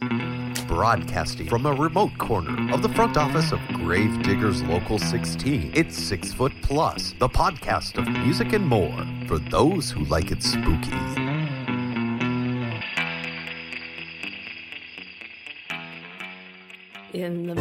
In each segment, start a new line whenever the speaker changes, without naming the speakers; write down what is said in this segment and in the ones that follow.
Broadcasting from a remote corner of the front office of Gravediggers Local 16, it's Six Foot Plus, the podcast of music and more for those who like it spooky.
In the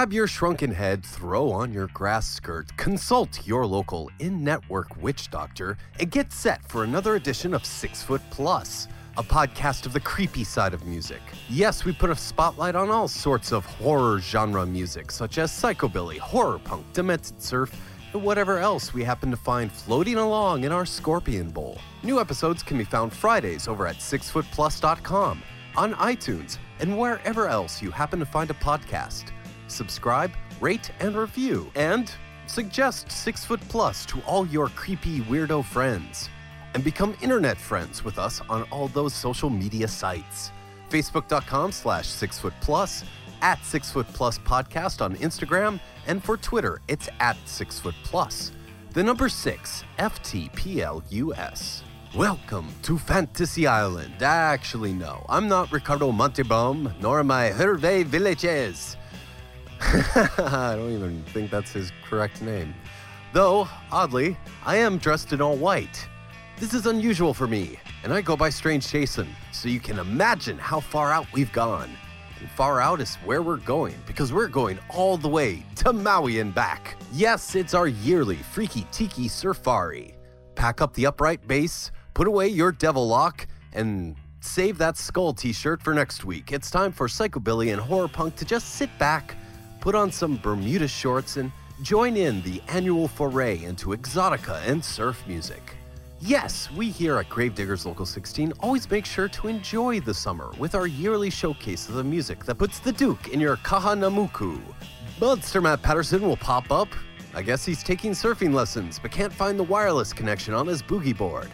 Grab your
shrunken head, throw on your grass skirt, consult your local in network witch doctor, and get set for another edition of Six Foot Plus, a podcast of the creepy side of music. Yes, we put a spotlight on all sorts of horror genre music, such as psychobilly, horror punk, demented surf, and whatever else we happen to find floating along in our scorpion bowl. New episodes can be found Fridays over at sixfootplus.com, on iTunes, and wherever else you happen to find a podcast subscribe, rate, and review, and suggest Six Foot Plus to all your creepy weirdo friends. And become internet friends with us on all those social media sites. Facebook.com slash Six Foot Plus, at Six Foot Plus Podcast on Instagram, and for Twitter, it's at Six Foot Plus. The number six, FTPLUS. Welcome to Fantasy Island. Actually, no, I'm not Ricardo Montalbán, nor am I Hervé Villages. I don't even think that's his correct name. Though, oddly, I am dressed in all white. This is unusual for me, and I go by Strange Jason, so you can imagine how far out we've gone. And far out is where we're going, because we're going all the way to Maui and back. Yes, it's our yearly Freaky Tiki Surfari. Pack up the upright bass, put away your devil lock, and save that skull t shirt for next week. It's time for Psychobilly and Horror Punk to just sit back, put on some Bermuda shorts, and join in the annual foray into exotica and surf music. Yes, we here at Gravediggers Local 16 always make sure to enjoy the summer with our yearly showcase of the music that puts the Duke in your Kahanamuku. Monster Matt Patterson will pop up, I guess he's taking surfing lessons but can't find the wireless connection on his boogie board.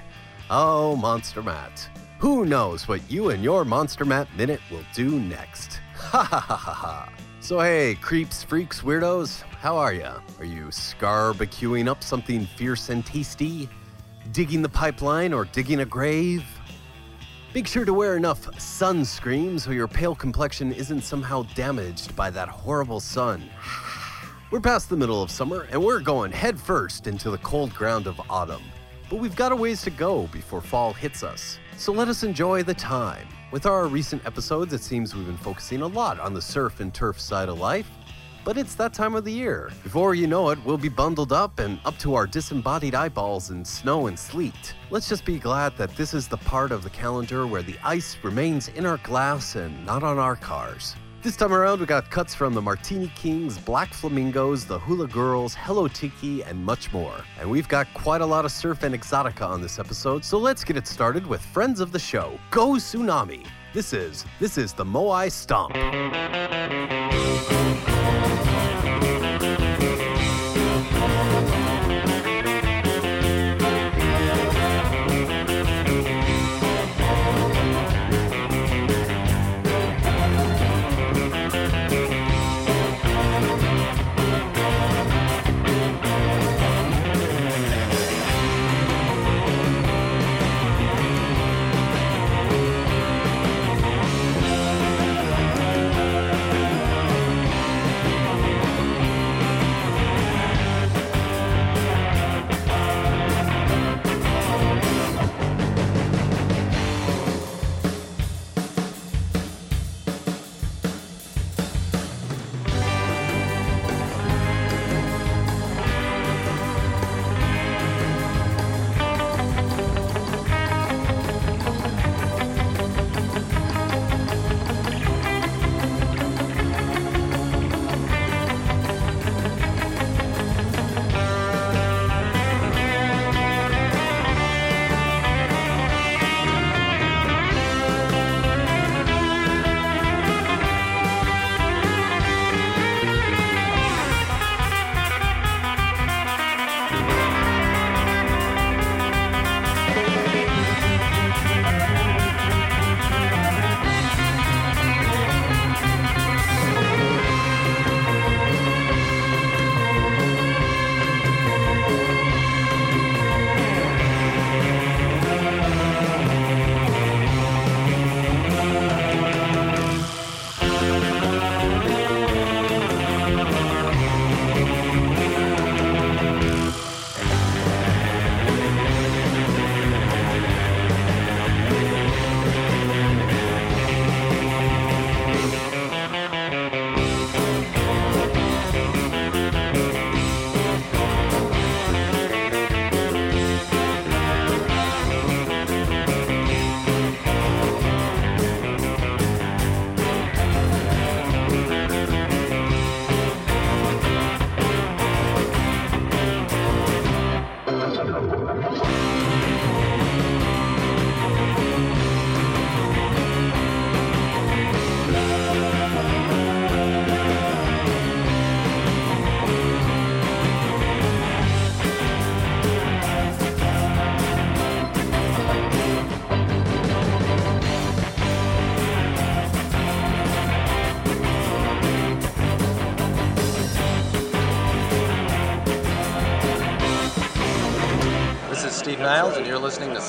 Oh, Monster Matt. Who knows what you and your Monster Matt Minute will do next? Ha ha ha ha ha. So, hey, creeps, freaks, weirdos, how are ya? Are you scarbecuing up something fierce and tasty? Digging the pipeline or digging a grave? Make sure to wear enough sunscreen so your pale complexion isn't somehow damaged by that horrible sun. We're past the middle of summer and we're going headfirst into the cold ground of autumn. But we've got a ways to go before fall hits us. So let us enjoy the time. With our recent episodes, it seems we've been focusing a lot on the surf and turf side of life. But it's that time of the year. Before you know it, we'll be bundled up and up to our disembodied eyeballs in snow and sleet. Let's just be glad that this is the part of the calendar where the ice remains in our glass and not on our cars. This time around, we got cuts from the Martini Kings, Black Flamingos, the Hula Girls, Hello Tiki, and much more. And we've got quite a lot of surf and exotica on this episode, so let's get it started with friends of the show. Go Tsunami! This is this is the Moai Stomp.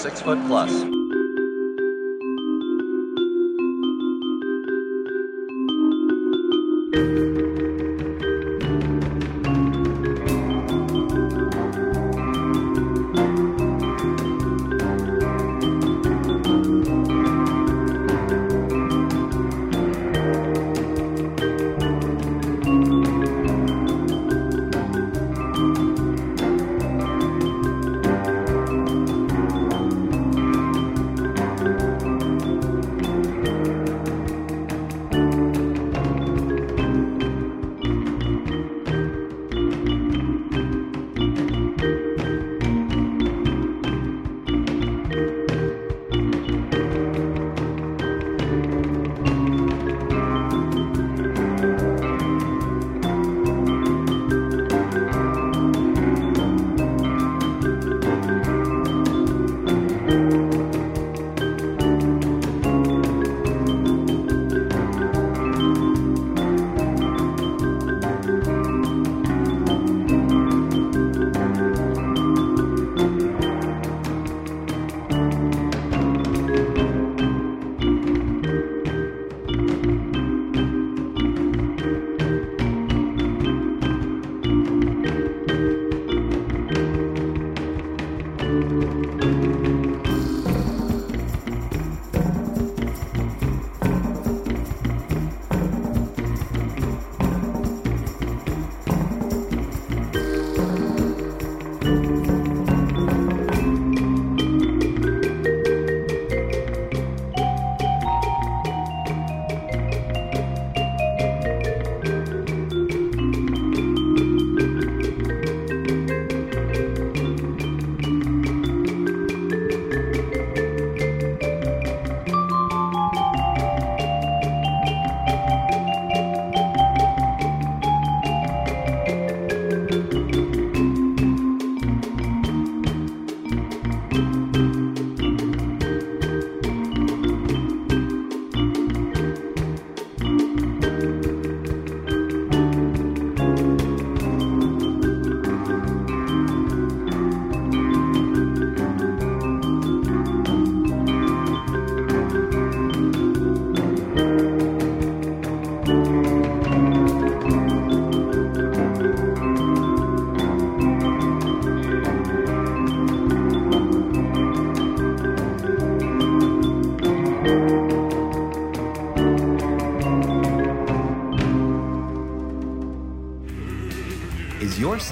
Six Foot Plus.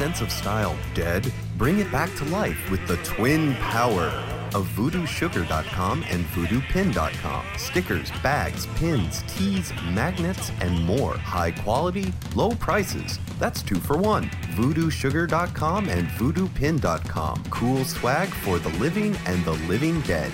Sense of style dead? Bring it back to life with the twin power of voodoosugar.com and voodoopin.com. Stickers, bags, pins, tees, magnets, and more. High quality, low prices. That's two for one. voodoosugar.com and voodoopin.com. Cool swag for the living and the living dead.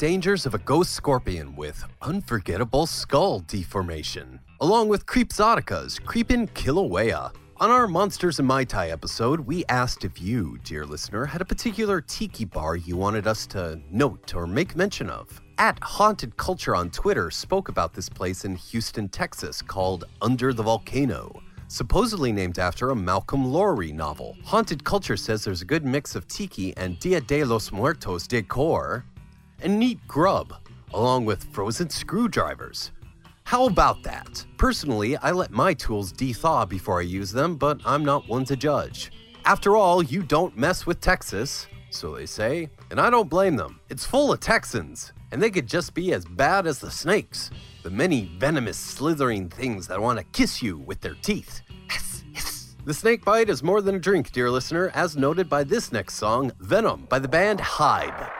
Dangers of a ghost scorpion with unforgettable skull deformation, along with Creepxotica's Creepin' Kilauea. On our Monsters in Mai Tai episode, we asked if you, dear listener, had a particular tiki bar you wanted us to note or make mention of. At Haunted Culture on Twitter spoke about this place in Houston, Texas called Under the Volcano supposedly named after a Malcolm Lowry novel. Haunted Culture says there's a good mix of tiki and Dia de los Muertos decor, and neat grub, along with frozen screwdrivers. How about that? Personally, I let my tools de-thaw before I use them, but I'm not one to judge. After all, you don't mess with Texas, so they say, and I don't blame them. It's full of Texans, and they could just be as bad as the snakes, the many venomous, slithering things that want to kiss you with their teeth. Hiss, hiss. The snake bite is more than a drink, dear listener, as noted by this next song, Venom, by the band Hybe.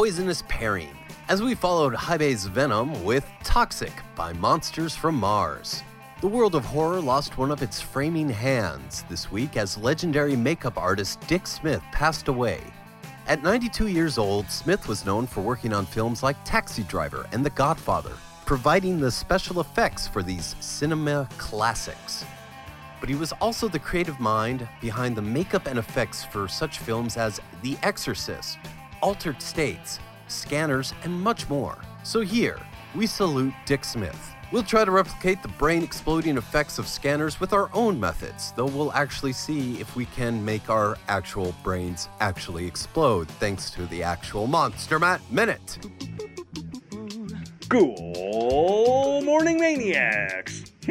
Poisonous pairing, as we followed Hybe's Venom with Toxic by Monsters from Mars. The world of horror lost one of its framing hands this week as legendary makeup artist Dick Smith passed away. At 92 years old, Smith was known for working on films like Taxi Driver and The Godfather, providing the special effects for these cinema classics. But he was also the creative mind behind the makeup and effects for such films as The Exorcist, Altered States, Scanners, and much more. So here, we salute Dick Smith. We'll try to replicate the brain exploding effects of scanners with our own methods, though we'll actually see if we can make our actual brains actually explode thanks to the actual Monster Matt Minute.
Good morning, maniacs!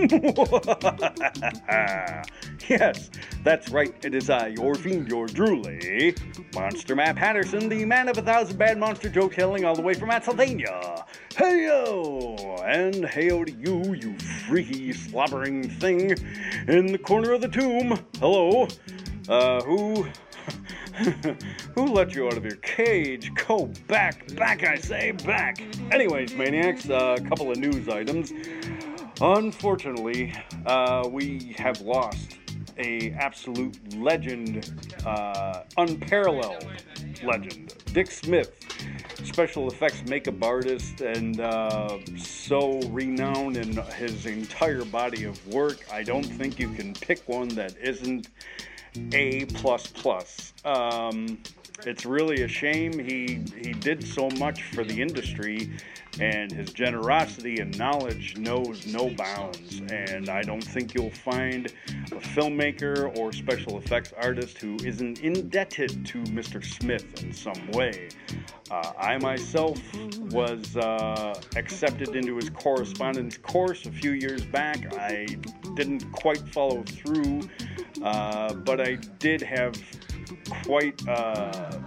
yes, that's right, it is I, your fiend, your drooly, Monster Matt Patterson, the man of a thousand bad monster joke telling all the way from Pennsylvania. Heyo! And heyo to you, you freaky, slobbering thing in the corner of the tomb. Hello. Uh, who. Who let you out of your cage? Go back, back, I say, back. Anyways, maniacs, uh, a couple of news items. Unfortunately, uh, we have lost a absolute legend, uh, unparalleled legend, Dick Smith, special effects makeup artist, and uh, so renowned in his entire body of work. I don't think you can pick one that isn't a plus plus. Um, it's really a shame. He he did so much for the industry, and his generosity and knowledge knows no bounds. And I don't think you'll find a filmmaker or special effects artist who isn't indebted to Mr. Smith in some way. Uh, I myself was uh, accepted into his correspondence course a few years back. I didn't quite follow through, uh, but I did have quite uh,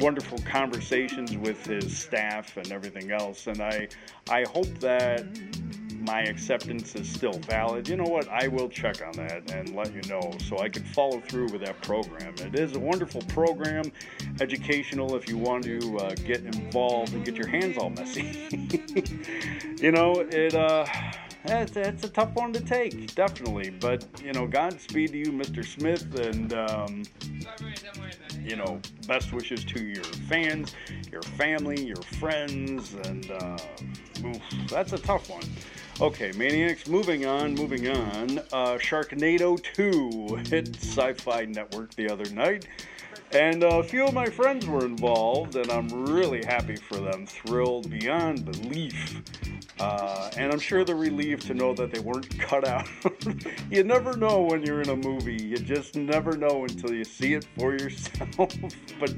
wonderful conversations with his staff and everything else. And I, I hope that my acceptance is still valid. You know what? I will check on that and let you know so I can follow through with that program. It is a wonderful program, educational if you want to uh, get involved and get your hands all messy. you know, it. Uh, it's a tough one to take, definitely. But, you know, Godspeed to you, Mr. Smith, and, um, you know, best wishes to your fans, your family, your friends, and uh, oof, that's a tough one. Okay, Maniacs, moving on, moving on. Uh, Sharknado 2 hit Sci Fi Network the other night. And a few of my friends were involved, and I'm really happy for them. Thrilled beyond belief. Uh, and I'm sure they're relieved to know that they weren't cut out. you never know when you're in a movie. You just never know until you see it for yourself. but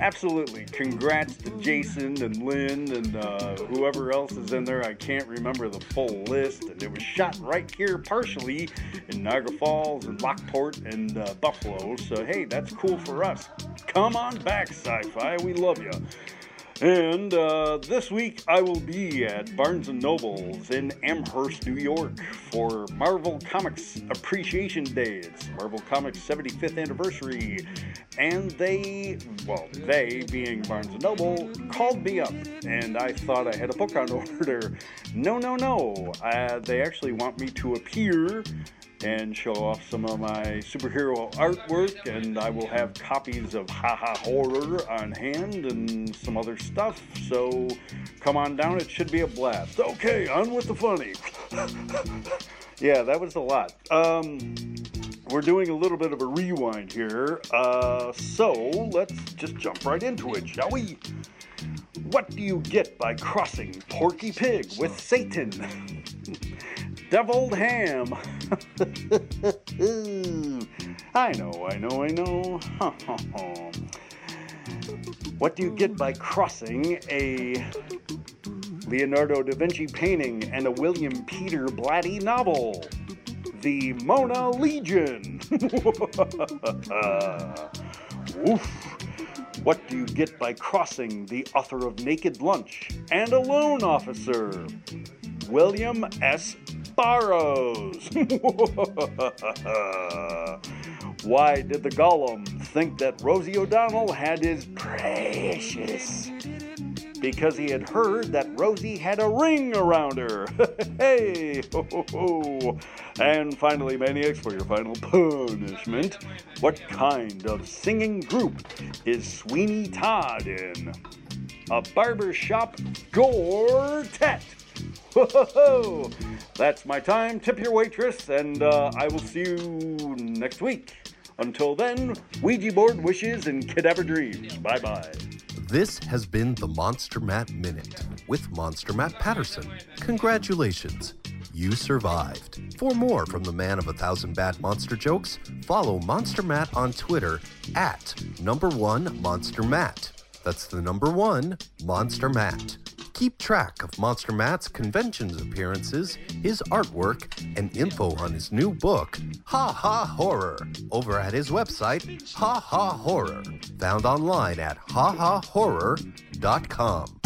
absolutely, congrats to Jason and Lynn and uh, whoever else is in there. I can't remember the full list. And it was shot right here, partially in Niagara Falls and Lockport and uh, Buffalo. So, hey, that's cool for us. Come on back, sci fi. We love you. And uh, this week I will be at Barnes & Noble's in Amherst, New York for Marvel Comics Appreciation Day. It's Marvel Comics 75th anniversary. And they, well, they, being Barnes & Noble, called me up. And I thought I had a book on order. No, no, no. Uh, they actually want me to appear and show off some of my superhero artwork. And I will have copies of Haha Horror on hand and some other stuff. So come on down, it should be a blast. Okay, on with the funny. yeah, that was a lot. Um, we're doing a little bit of a rewind here. Uh, so let's just jump right into it, shall we? What do you get by crossing Porky Pig with Satan? Deviled ham. I know, I know, I know. what do you get by crossing a Leonardo da Vinci painting and a William Peter Blatty novel? The Mona Legion. Woof. What do you get by crossing the author of Naked Lunch and a loan officer? William S. Barrows. Why did the Gollum think that Rosie O'Donnell had his precious? Because he had heard that Rosie had a ring around her. hey! Ho, ho, ho. And finally, Maniacs, for your final punishment, what kind of singing group is Sweeney Todd in? A barbershop quartet! That's my time. Tip your waitress, and uh, I will see you next week. Until then, Ouija board wishes and cadaver dreams. Bye bye.
This has been the Monster Matt Minute with Monster Matt Patterson. Congratulations, you survived. For more from the man of a thousand bad monster jokes, follow Monster Matt on Twitter at number one Monster Matt. That's the number one Monster Matt. Keep track of Monster Matt's conventions appearances, his artwork, and info on his new book, Ha Ha Horror, over at his website, Ha Ha Horror, found online at hahahorror.com.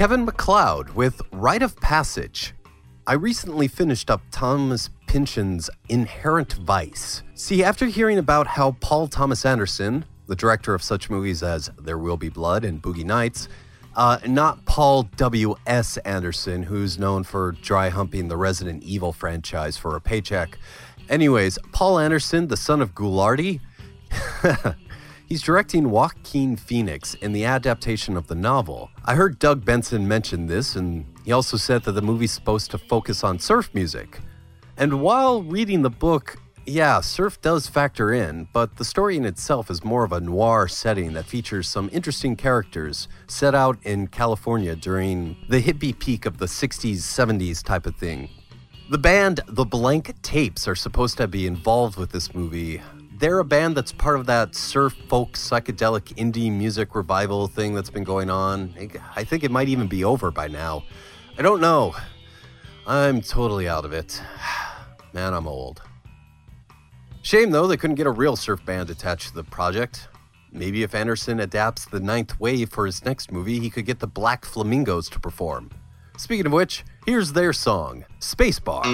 Kevin MacLeod with Rite of Passage. I recently finished up Thomas Pynchon's Inherent Vice. See, after hearing about how Paul Thomas Anderson, the director of such movies as There Will Be Blood and Boogie Nights, uh, not Paul W.S. Anderson, who's known for dry humping the Resident Evil franchise for a paycheck. Anyways, Paul Anderson, the son of Ghoulardi, He's directing Joaquin Phoenix in the adaptation of the novel. I heard Doug Benson mention this, and he also said that the movie's supposed to focus on surf music. And while reading the book, yeah, surf does factor in, but the story in itself is more of a noir setting that features some interesting characters set out in California during the hippie peak of the 60s, 70s type of thing. The band The Blank Tapes are supposed to be involved with this movie, they're a band that's part of that surf folk psychedelic indie music revival thing that's been going on. I think it might even be over by now. I don't know. I'm totally out of it. Man, I'm old. Shame though, they couldn't get a real surf band attached to the project. Maybe if Anderson adapts the ninth wave for his next movie, he could get the Black Flamingos to perform. Speaking of which, here's their song, Spacebar.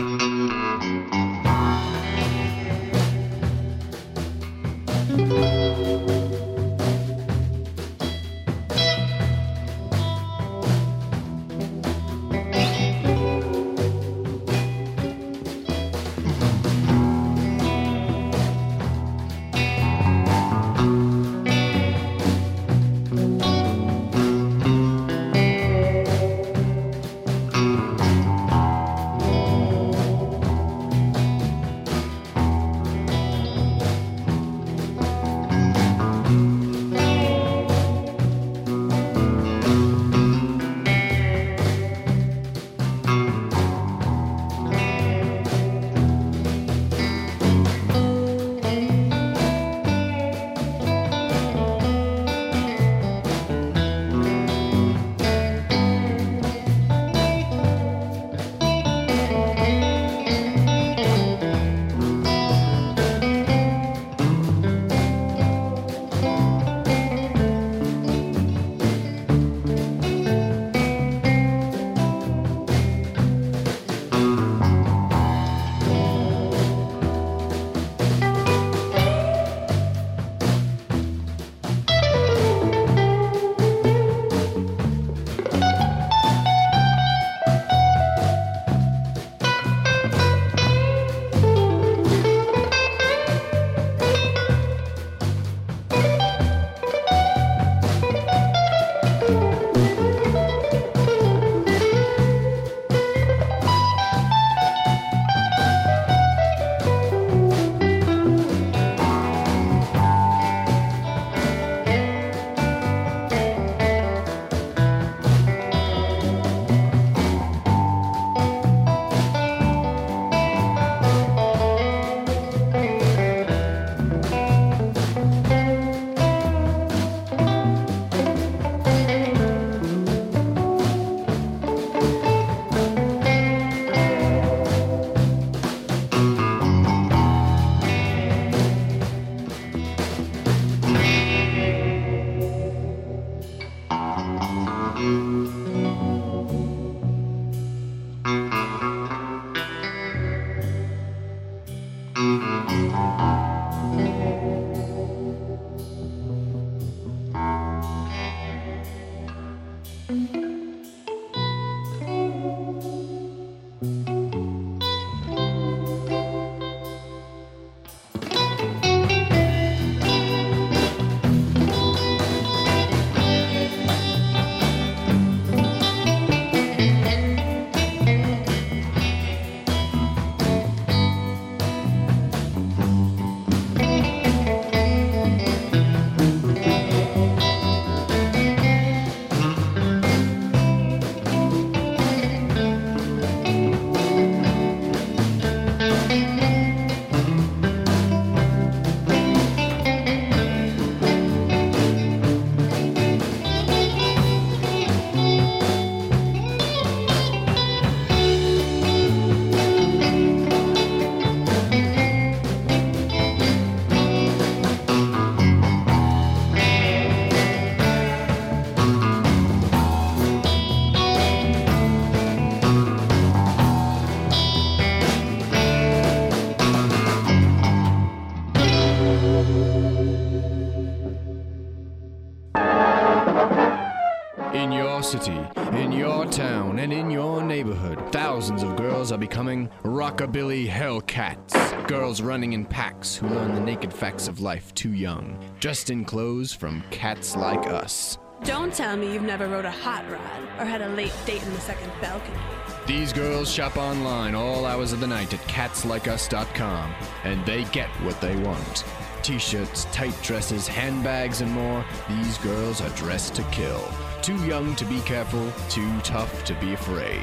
And in your neighborhood, thousands of girls are becoming rockabilly hellcats. Girls running in packs who learn the naked facts of life too young, dressed in clothes from cats like us.
Don't tell me you've never rode a hot rod or had a late date in the second balcony.
These girls shop online all hours of the night at catslikeus.com, and they get what they want. T shirts, tight dresses, handbags, and more. These girls are dressed to kill. Too young to be careful, too tough to be afraid.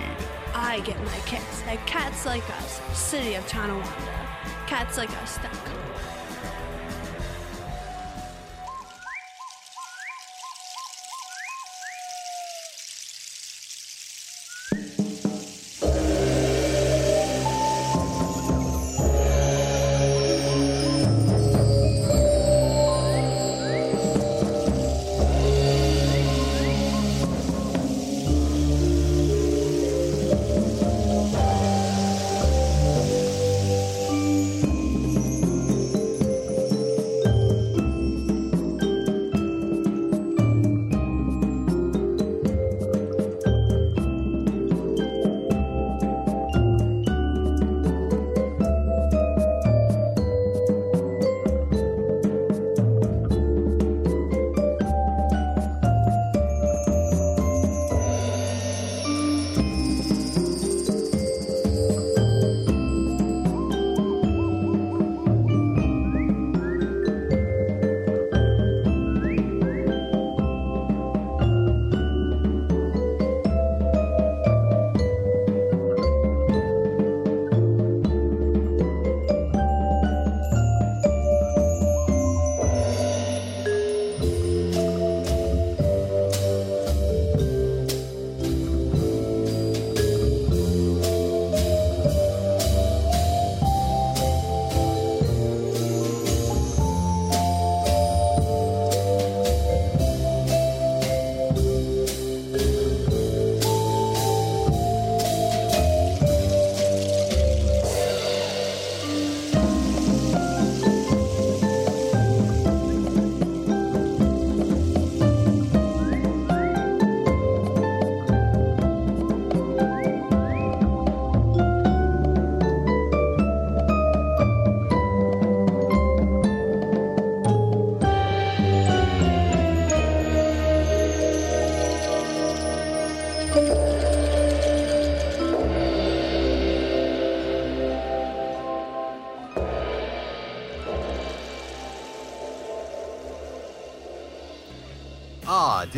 I get my kicks at Cats Like Us, City of Tonawanda. CatsLikeUs.com.
Ah,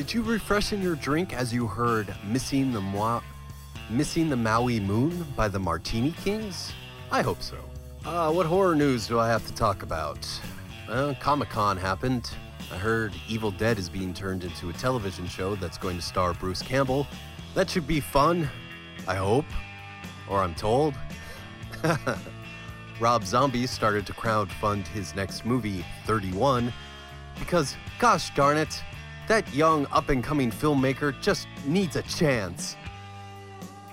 did you refreshen your drink as you heard Missing the Moi- Missing the Maui Moon by the Martini Kings? I hope so. Uh, what horror news do I have to talk about? Well, Comic Con happened. I heard Evil Dead is being turned into a television show that's going to star Bruce Campbell. That should be fun, I hope. Or I'm told. Rob Zombie started to crowdfund his next movie, 31, because, gosh darn it, that young up and coming filmmaker just needs a chance.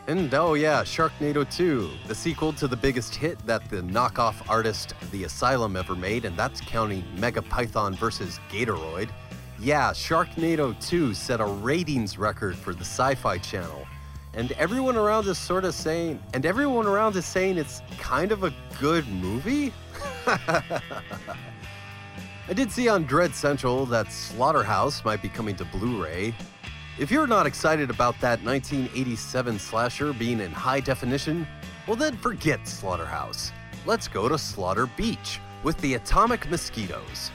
And oh, yeah, Sharknado 2, the sequel to the biggest hit that the knockoff artist The Asylum ever made, and that's counting Mega Python vs. Gatoroid. Yeah, Sharknado 2 set a ratings record for the Sci Fi Channel. And everyone around is sort of saying, and everyone around is saying it's kind of a good movie? I did see on Dread Central that Slaughterhouse might be coming to Blu ray. If you're not excited about that 1987 slasher being in high definition, well then forget Slaughterhouse. Let's go to Slaughter Beach with the Atomic Mosquitoes.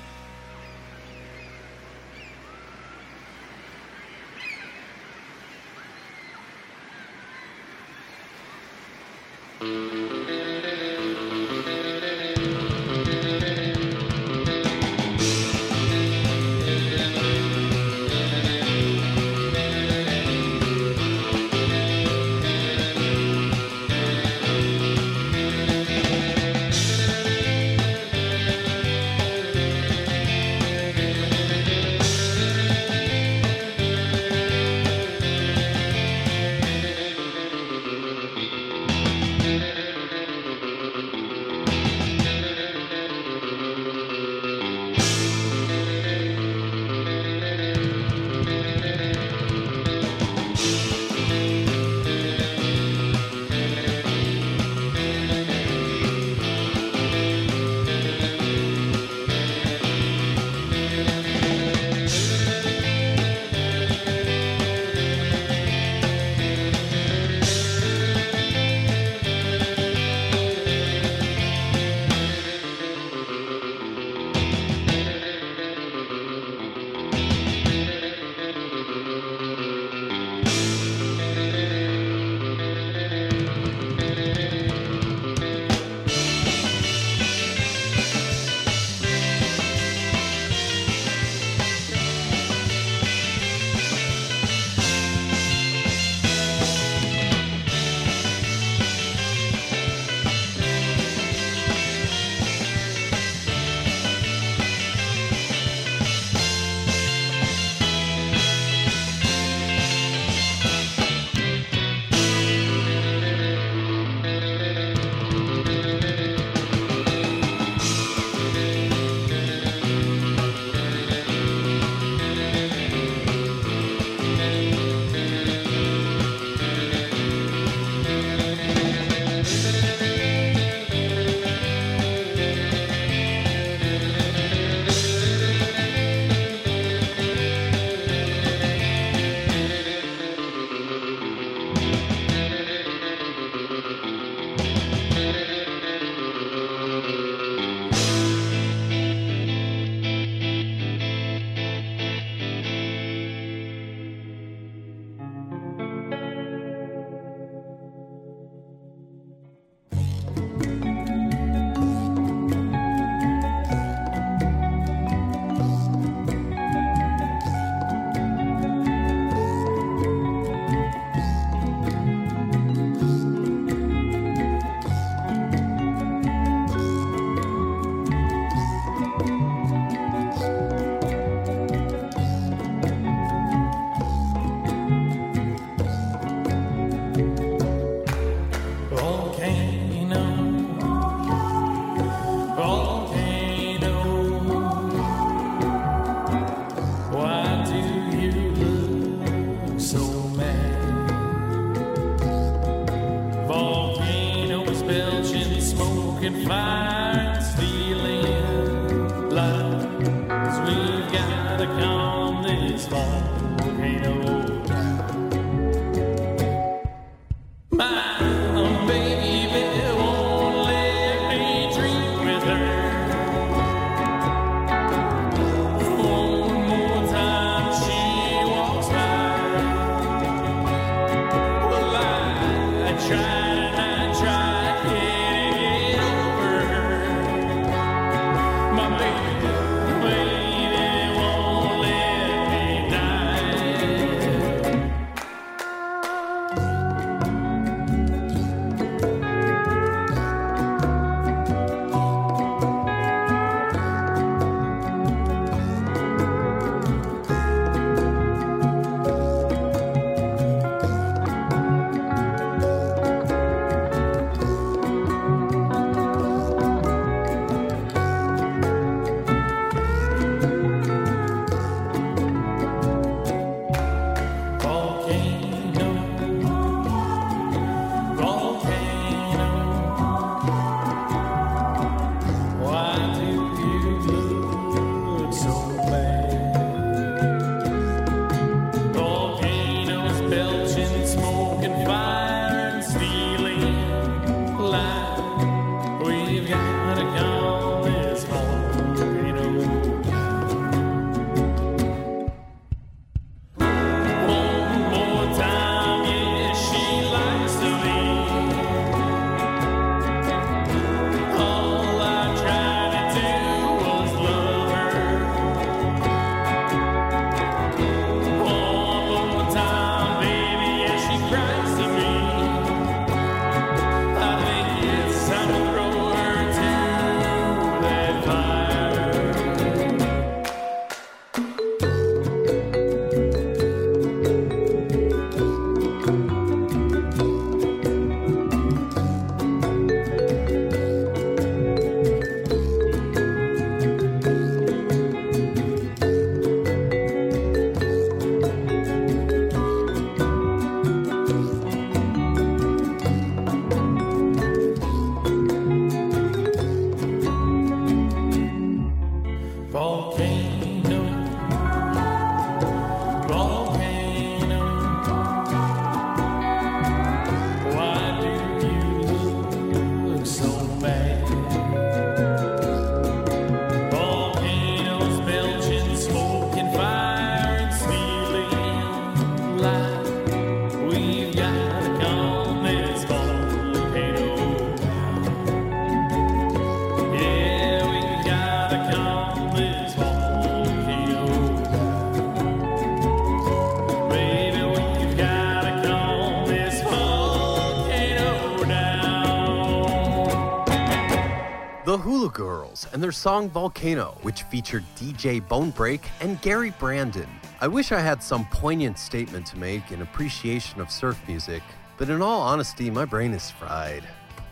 And their song Volcano, which featured DJ Bonebrake and Gary Brandon. I wish I had some poignant statement to make in appreciation of surf music, but in all honesty, my brain is fried.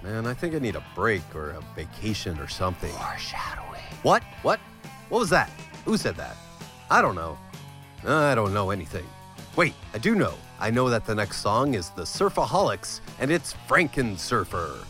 Man, I think I need a break or a vacation or something. Foreshadowing. What? What? What was that? Who said that? I don't know. I don't know anything. Wait, I do know. I know that the next song is the Surfaholics, and it's Franken Surfer.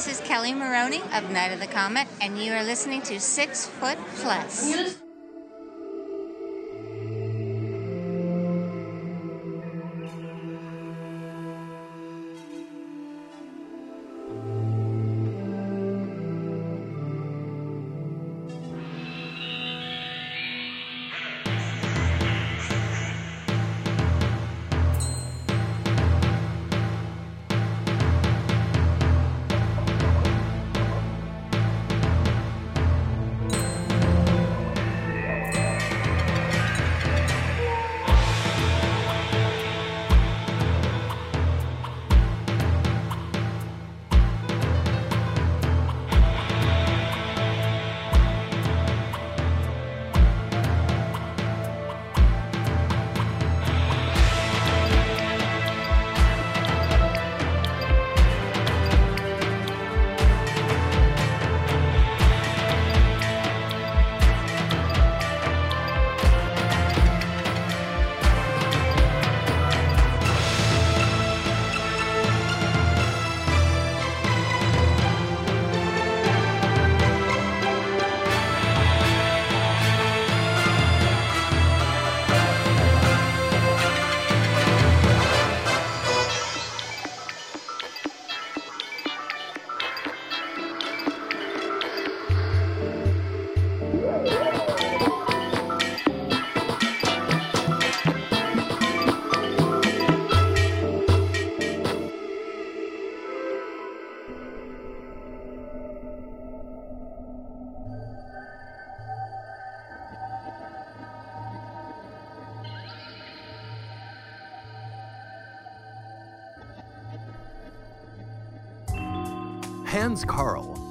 This is Kelli Maroney of Night of the Comet, and you are listening to Six Foot Plus.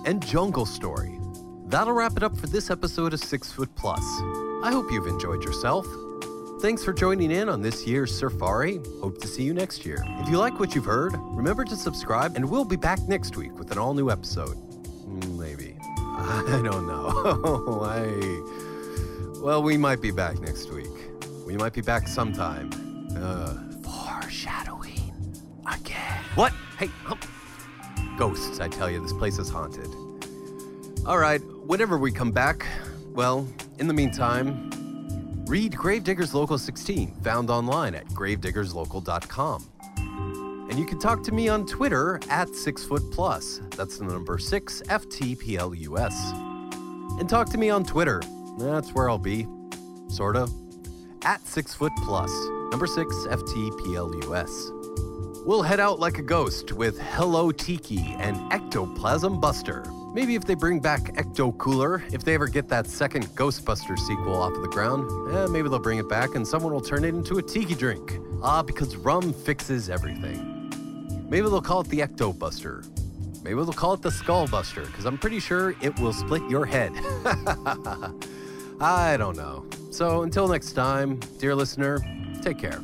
And Jungle Story. That'll wrap it up for this episode of Six Foot Plus. I hope you've enjoyed yourself. Thanks for joining in on this year's Safari. Hope to see you next year. If you like what you've heard, remember to subscribe, and we'll be back next week with an all new episode. Mm, Maybe. I don't know. I. Well, we might be back next week. We might be back sometime. Uh, foreshadowing again. What? Hey, hump. Ghosts, I tell you, this place is haunted. All right, whenever we come back, well, in the meantime, read Gravediggers Local 16, found online at gravediggerslocal.com. And you can talk to me on Twitter at 6footplus. That's the number 6 FTPLUS. And talk to me on Twitter. That's where I'll be. Sort of. At 6footplus. Number 6 FTPLUS. We'll head out like a ghost with Hello Tiki and Ectoplasm Buster. Maybe if they bring back Ecto Cooler, if they ever get that second Ghostbuster sequel off of the ground, eh, maybe they'll bring it back and someone will turn it into a tiki drink. Ah, because rum fixes everything. Maybe they'll call it the Ecto Buster. Maybe they'll call it the Skull Buster, because I'm pretty sure it will split your head. I don't know. So until next time, dear listener, take care.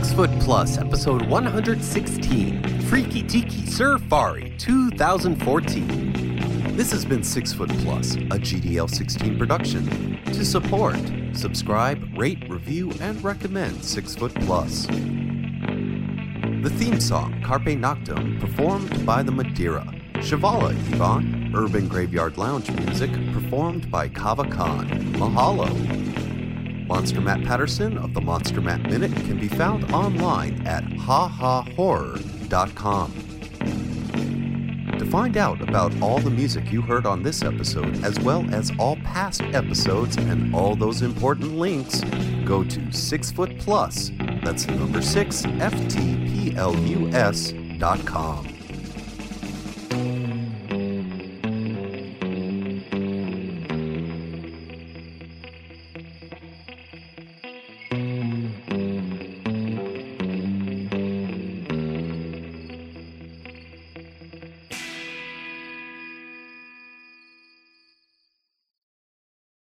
Six Foot Plus, episode 116, Freaky Tiki Surfari 2014. This has been Six Foot Plus, a GDL 16 production. To support, subscribe, rate, review, and recommend Six Foot Plus. The theme song, Carpe Noctem, performed by the Madeira. Shivala Yvonne, Urban Graveyard Lounge music, performed by Kava Kon. Mahalo. Monster Matt Patterson of the Monster Matt Minute can be found online at hahahorror.com. To find out about all the music you heard on this episode, as well as all past episodes and all those important links, go to Six. That's number six, F T P L U S dot com.